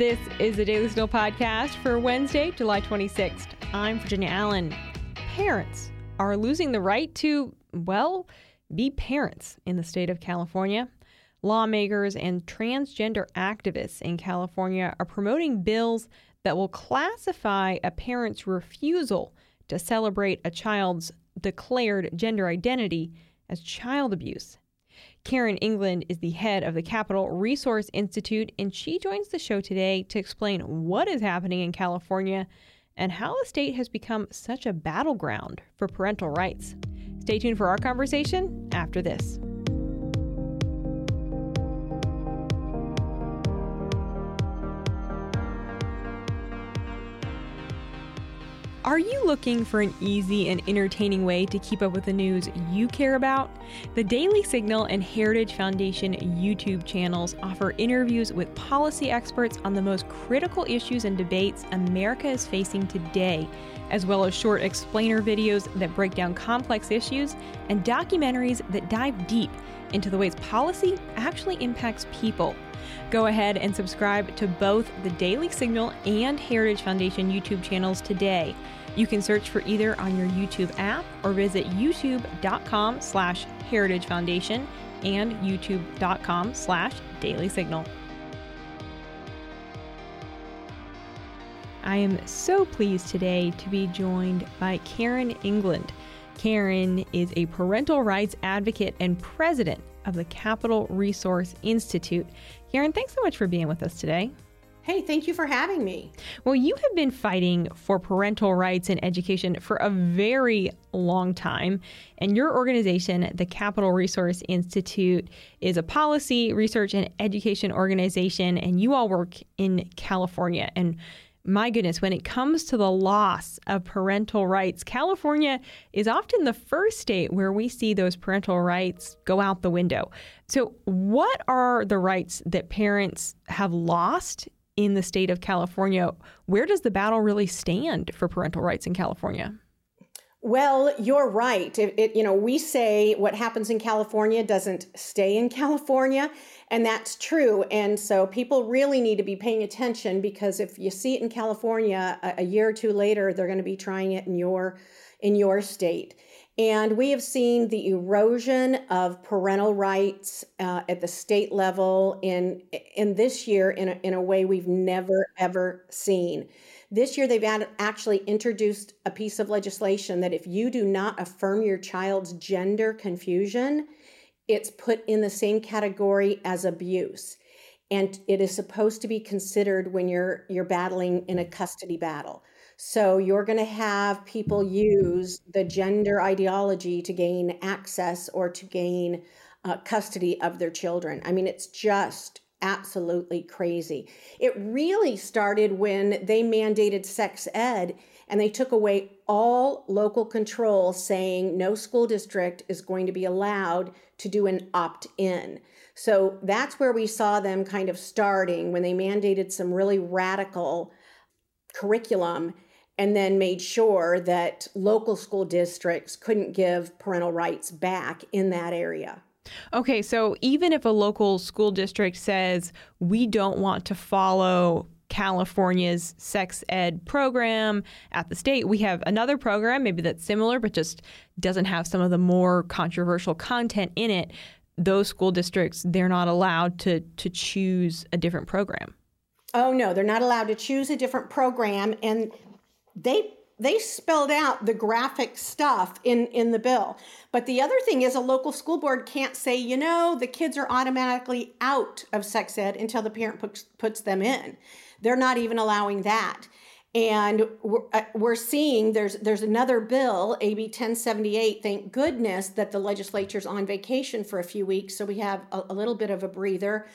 This is the Daily Signal podcast for Wednesday, July 26th. I'm Virginia Allen. Parents are losing the right to, well, be parents in the state of California. Lawmakers and transgender activists in California are promoting bills that will classify a parent's refusal to celebrate a child's declared gender identity as child abuse. Karen England is the head of the Capitol Resource Institute, and she joins the show today to explain what is happening in California and how the state has become such a battleground for parental rights. Stay tuned for our conversation after this. Are you looking for an easy and entertaining way to keep up with the news you care about? The Daily Signal and Heritage Foundation YouTube channels offer interviews with policy experts on the most critical issues and debates America is facing today, as well as short explainer videos that break down complex issues and documentaries that dive deep into the ways policy actually impacts people. Go ahead and subscribe to both the Daily Signal and Heritage Foundation YouTube channels today. You can search for either on your YouTube app or visit youtube.com slash heritage foundation and youtube.com slash daily signal. I am so pleased today to be joined by Karen England. Karen is a parental rights advocate and president of the Capitol Resource Institute. Karen, thanks so much for being with us today. Hey, thank you for having me. Well, you have been fighting for parental rights and education for a very long time. And your organization, the Capitol Resource Institute, is a policy, research, and education organization. And you all work in California. And my goodness, when it comes to the loss of parental rights, California is often the first state where we see those parental rights go out the window. So, what are the rights that parents have lost in the state of California? Where does the battle really stand for parental rights in California? Well, you're right. It, it, you know, we say what happens in California doesn't stay in California, and that's true. And so people really need to be paying attention because if you see it in California a, a year or two later, they're going to be trying it in your in your state. And we have seen the erosion of parental rights uh, at the state level in in this year in a, in a way we've never ever seen. This year, they've actually introduced a piece of legislation that if you do not affirm your child's gender confusion, it's put in the same category as abuse. And it is supposed to be considered when you're you're battling in a custody battle. So you're going to have people use the gender ideology to gain access or to gain uh, custody of their children. I mean, it's just absolutely crazy. It really started when they mandated sex ed and they took away all local control, saying no school district is going to be allowed to do an opt in. So that's where we saw them kind of starting when they mandated some really radical curriculum and then made sure that local school districts couldn't give parental rights back in that area. Okay, so even if a local school district says we don't want to follow California's sex ed program at the state, we have another program, maybe that's similar, but just doesn't have some of the more controversial content in it. Those school districts, they're not allowed to to choose a different program. Oh no, they're not allowed to choose a different program, and they they spelled out the graphic stuff in, in the bill. But the other thing is, a local school board can't say, you know, the kids are automatically out of sex ed until the parent puts, puts them in. They're not even allowing that. And we're, uh, we're seeing there's there's another bill, AB 1078. Thank goodness that the legislature's on vacation for a few weeks, so we have a, a little bit of a breather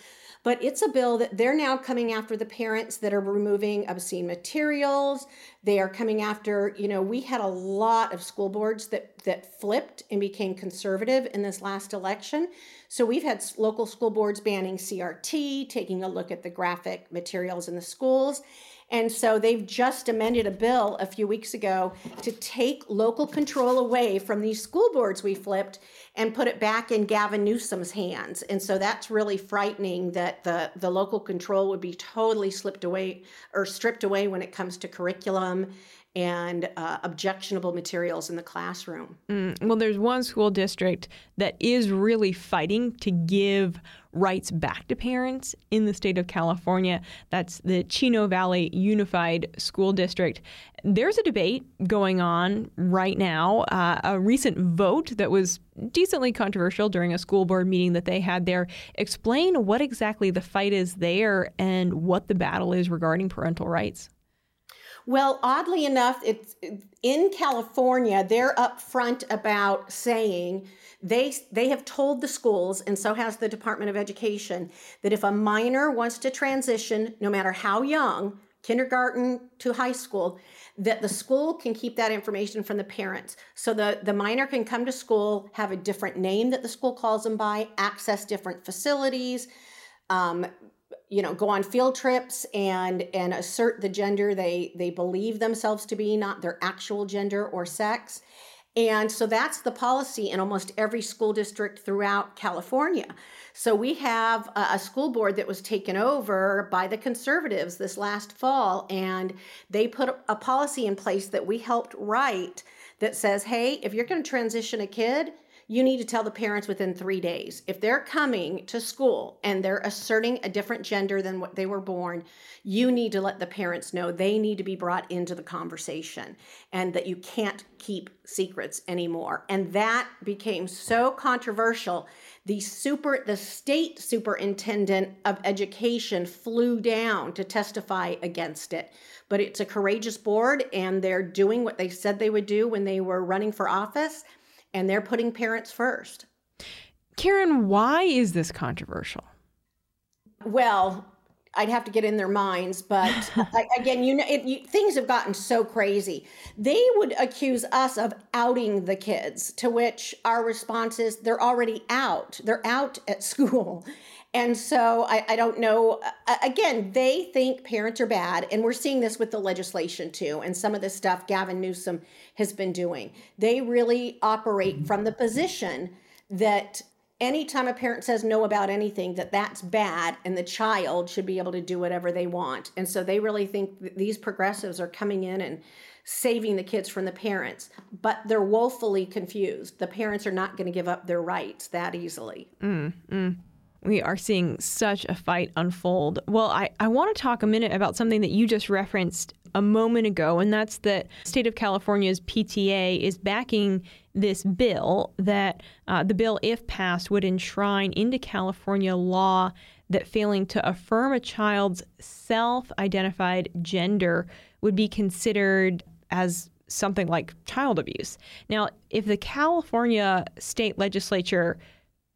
but it's a bill that they're now coming after the parents that are removing obscene materials. They are coming after, you know, we had a lot of school boards that that flipped and became conservative in this last election. So we've had local school boards banning CRT, taking a look at the graphic materials in the schools. And so they've just amended a bill a few weeks ago to take local control away from these school boards we flipped and put it back in Gavin Newsom's hands. And so that's really frightening that the, the local control would be totally slipped away or stripped away when it comes to curriculum and uh, objectionable materials in the classroom. Mm, well, there's one school district that is really fighting to give rights back to parents in the state of California. That's the Chino Valley Unified School District. There's a debate going on right now. Uh, a recent vote that was decently controversial during a school board meeting that they had there. Explain what exactly the fight is there and what the battle is regarding parental rights. Well, oddly enough, it's in California. They're upfront about saying they they have told the schools, and so has the Department of Education, that if a minor wants to transition, no matter how young, kindergarten to high school, that the school can keep that information from the parents. So the, the minor can come to school, have a different name that the school calls them by, access different facilities, um, you know go on field trips and and assert the gender they they believe themselves to be not their actual gender or sex and so that's the policy in almost every school district throughout California. So we have a, school board that was taken over by the conservatives this last fall, and they put a policy in place that we helped write that says, hey, if you're going to transition a kid, you need to tell the parents within three days. If they're coming to school and they're asserting a different gender than what they were born, you need to let the parents know they need to be brought into the conversation and that you can't keep secrets anymore. And that became so controversial. The super the state superintendent of education flew down to testify against it. But it's a courageous board and they're doing what they said they would do when they were running for office and they're putting parents first. Karen, why is this controversial? Well, I'd have to get in their minds, but again, you know, it, you, things have gotten so crazy. They would accuse us of outing the kids, to which our response is they're already out. They're out at school. And so I, I don't know. Again, they think parents are bad. And we're seeing this with the legislation too. And some of the stuff Gavin Newsom has been doing. They really operate from the position that anytime a parent says no about anything that that's bad and the child should be able to do whatever they want and so they really think these progressives are coming in and saving the kids from the parents but they're woefully confused the parents are not going to give up their rights that easily mm, mm we are seeing such a fight unfold. Well, I, I want to talk a minute about something that you just referenced a moment ago, and that's that state of California's PTA is backing this bill that uh, the bill, if passed, would enshrine into California law that failing to affirm a child's self identified gender would be considered as something like child abuse. Now, if the California state legislature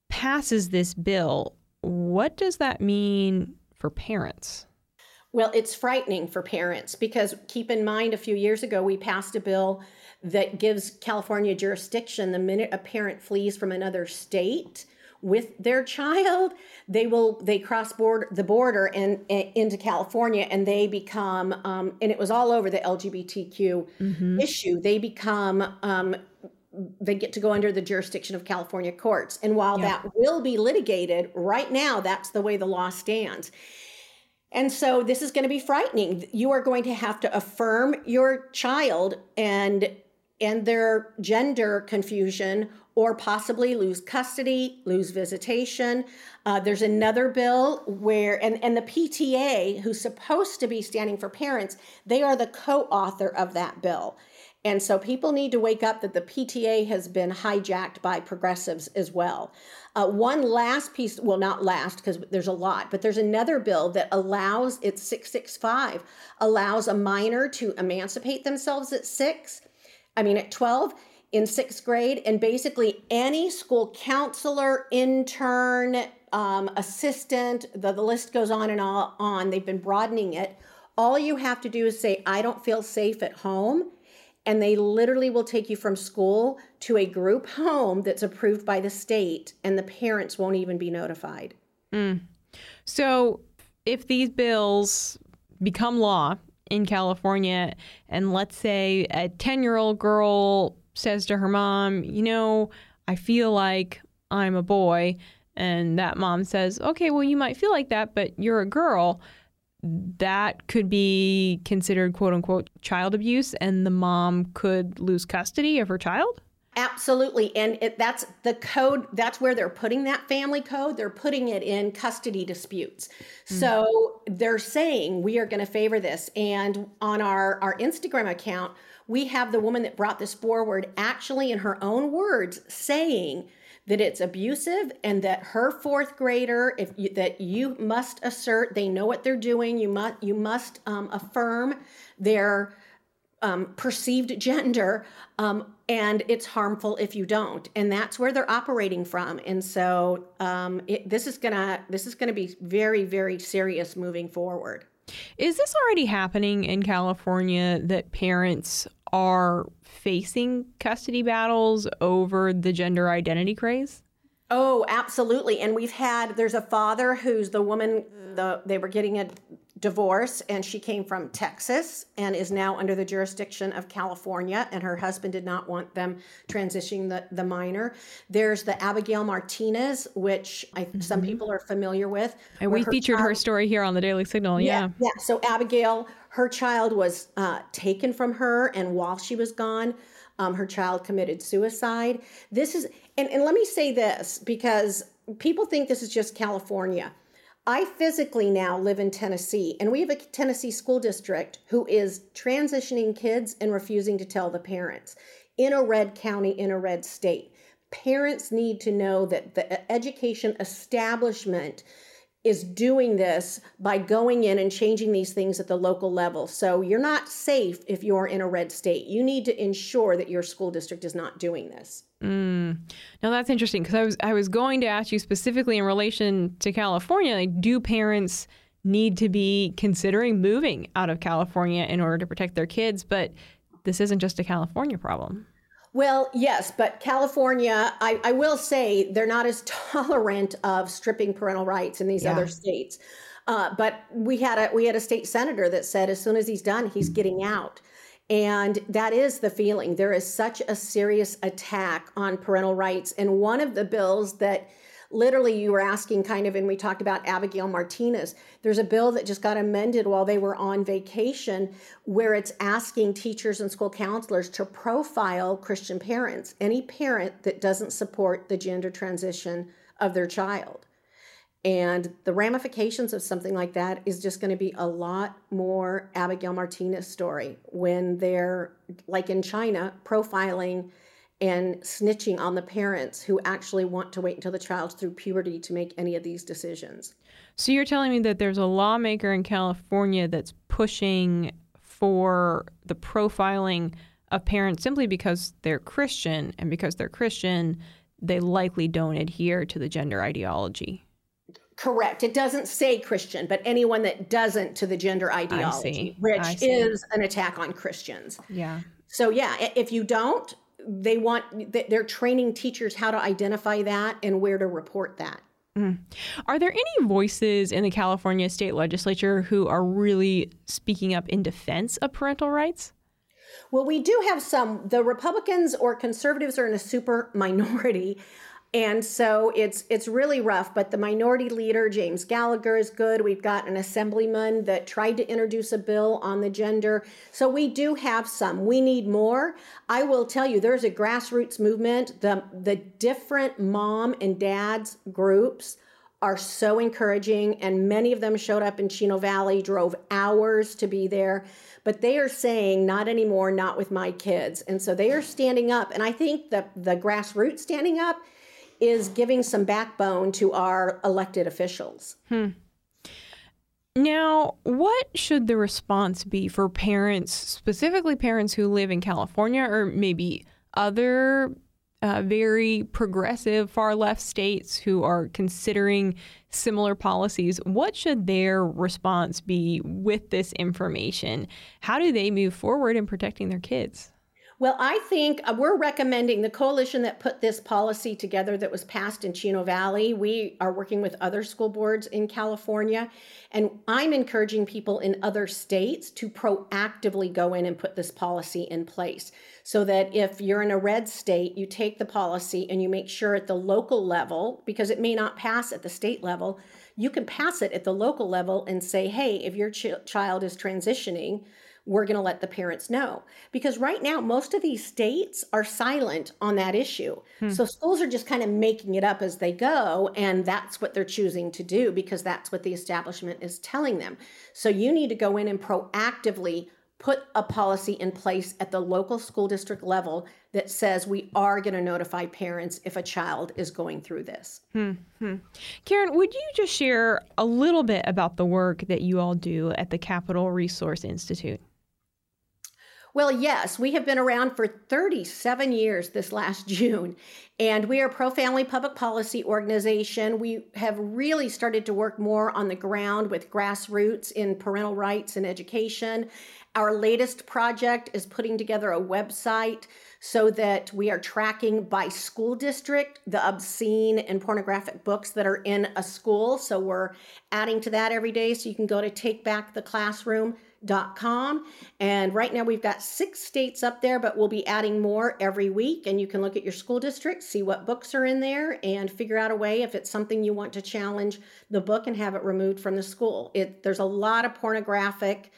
passes this bill, what does that mean for parents? Well, it's frightening for parents because keep in mind a few years ago we passed a bill that gives California jurisdiction the minute a parent flees from another state with their child they will they cross border the border and, and into california and they become um, and it was all over the lgbtq mm-hmm. issue they become um, they get to go under the jurisdiction of California courts. And while yeah. that will be litigated, right now, that's the way the law stands. And so this is going to be frightening. You are going to have to affirm your child and and their gender confusion or possibly lose custody, lose visitation. Uh, there's another bill where, and, and the PTA, who's supposed to be standing for parents, they are the co author of that bill. And so people need to wake up that the PTA has been hijacked by progressives as well. Uh, one last piece, well, not last because there's a lot, but there's another bill that allows, it's 665, allows a minor to emancipate themselves at six, I mean, at 12 in sixth grade. And basically, any school counselor, intern, um, assistant, the, the list goes on and on. They've been broadening it. All you have to do is say, I don't feel safe at home and they literally will take you from school to a group home that's approved by the state, and the parents won't even be notified. Mm. So, if these bills become law in California, and let's say a 10 year old girl says to her mom, You know, I feel like I'm a boy. And that mom says, Okay, well, you might feel like that, but you're a girl. That could be considered quote unquote child abuse, and the mom could lose custody of her child. Absolutely. And it, that's the code, that's where they're putting that family code. They're putting it in custody disputes. Mm-hmm. So they're saying we are going to favor this. And on our, our Instagram account, we have the woman that brought this forward actually in her own words saying that it's abusive and that her fourth grader if you, that you must assert they know what they're doing. You must you must um, affirm their um, perceived gender um, and it's harmful if you don't. And that's where they're operating from. And so um, it, this is gonna this is gonna be very very serious moving forward is this already happening in california that parents are facing custody battles over the gender identity craze Oh, absolutely. And we've had there's a father who's the woman the they were getting a divorce and she came from Texas and is now under the jurisdiction of California and her husband did not want them transitioning the, the minor. There's the Abigail Martinez, which I, mm-hmm. some people are familiar with. And we her featured child, her story here on the Daily Signal. Yeah. Yeah. yeah. So Abigail, her child was uh, taken from her and while she was gone, um, her child committed suicide. This is, and, and let me say this because people think this is just California. I physically now live in Tennessee, and we have a Tennessee school district who is transitioning kids and refusing to tell the parents in a red county, in a red state. Parents need to know that the education establishment is doing this by going in and changing these things at the local level. So you're not safe if you're in a red state. You need to ensure that your school district is not doing this. Mm. Now that's interesting because I was I was going to ask you specifically in relation to California. Like, do parents need to be considering moving out of California in order to protect their kids? But this isn't just a California problem. Well, yes, but California, I, I, will say they're not as tolerant of stripping parental rights in these yeah. other states. Uh, but we had a we had a state senator that said as soon as he's done, he's getting out. And that is the feeling. There is such a serious attack on parental rights. And one of the bills that literally you were asking kind of and we talked about abigail martinez. There's a bill that just got amended while they were on vacation where it's asking teachers and school counselors to profile christian parents any parent that doesn't support the gender transition of their child. And the ramifications of something like that is just going to be a lot more Abigail Martinez story when they're, like in China, profiling and snitching on the parents who actually want to wait until the child's through puberty to make any of these decisions. So you're telling me that there's a lawmaker in California that's pushing for the profiling of parents simply because they're Christian, and because they're Christian, they likely don't adhere to the gender ideology. Correct. It doesn't say Christian, but anyone that doesn't to the gender ideology, which is an attack on Christians. Yeah. So yeah, if you don't, they want they're training teachers how to identify that and where to report that. Mm. Are there any voices in the California state legislature who are really speaking up in defense of parental rights? Well, we do have some. The Republicans or conservatives are in a super minority. And so it's it's really rough, but the minority leader James Gallagher is good. We've got an assemblyman that tried to introduce a bill on the gender. So we do have some. We need more. I will tell you there's a grassroots movement. The the different mom and dads groups are so encouraging and many of them showed up in Chino Valley, drove hours to be there, but they are saying not anymore, not with my kids. And so they are standing up and I think the the grassroots standing up is giving some backbone to our elected officials. Hmm. Now, what should the response be for parents, specifically parents who live in California or maybe other uh, very progressive far left states who are considering similar policies? What should their response be with this information? How do they move forward in protecting their kids? Well, I think uh, we're recommending the coalition that put this policy together that was passed in Chino Valley. We are working with other school boards in California, and I'm encouraging people in other states to proactively go in and put this policy in place so that if you're in a red state, you take the policy and you make sure at the local level, because it may not pass at the state level, you can pass it at the local level and say, hey, if your ch- child is transitioning, we're going to let the parents know. Because right now, most of these states are silent on that issue. Hmm. So schools are just kind of making it up as they go. And that's what they're choosing to do because that's what the establishment is telling them. So you need to go in and proactively put a policy in place at the local school district level that says we are going to notify parents if a child is going through this. Hmm, hmm. Karen, would you just share a little bit about the work that you all do at the Capitol Resource Institute? Well, yes, we have been around for 37 years this last June, and we are a pro family public policy organization. We have really started to work more on the ground with grassroots in parental rights and education. Our latest project is putting together a website so that we are tracking by school district the obscene and pornographic books that are in a school. So we're adding to that every day. So you can go to Take Back the Classroom com. And right now we've got six states up there, but we'll be adding more every week. And you can look at your school district, see what books are in there, and figure out a way if it's something you want to challenge the book and have it removed from the school. It, there's a lot of pornographic,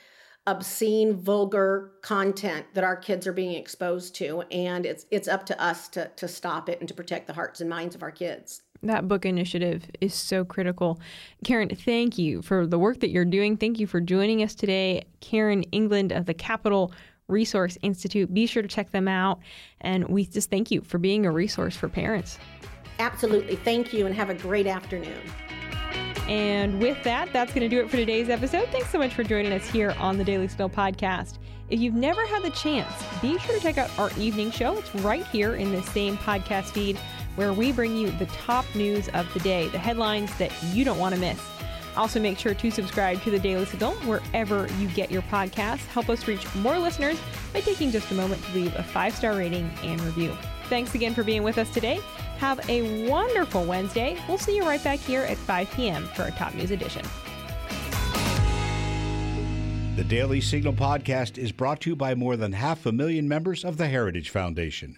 obscene, vulgar content that our kids are being exposed to, and it's it's up to us to to stop it and to protect the hearts and minds of our kids that book initiative is so critical. Karen, thank you for the work that you're doing. Thank you for joining us today. Karen England of the Capitol Resource Institute. Be sure to check them out. And we just thank you for being a resource for parents. Absolutely. Thank you and have a great afternoon. And with that, that's going to do it for today's episode. Thanks so much for joining us here on the Daily Signal podcast. If you've never had the chance, be sure to check out our evening show. It's right here in the same podcast feed where we bring you the top news of the day, the headlines that you don't want to miss. Also, make sure to subscribe to the Daily Signal wherever you get your podcasts. Help us reach more listeners by taking just a moment to leave a five star rating and review. Thanks again for being with us today. Have a wonderful Wednesday. We'll see you right back here at 5 p.m. for our Top News Edition. The Daily Signal podcast is brought to you by more than half a million members of the Heritage Foundation.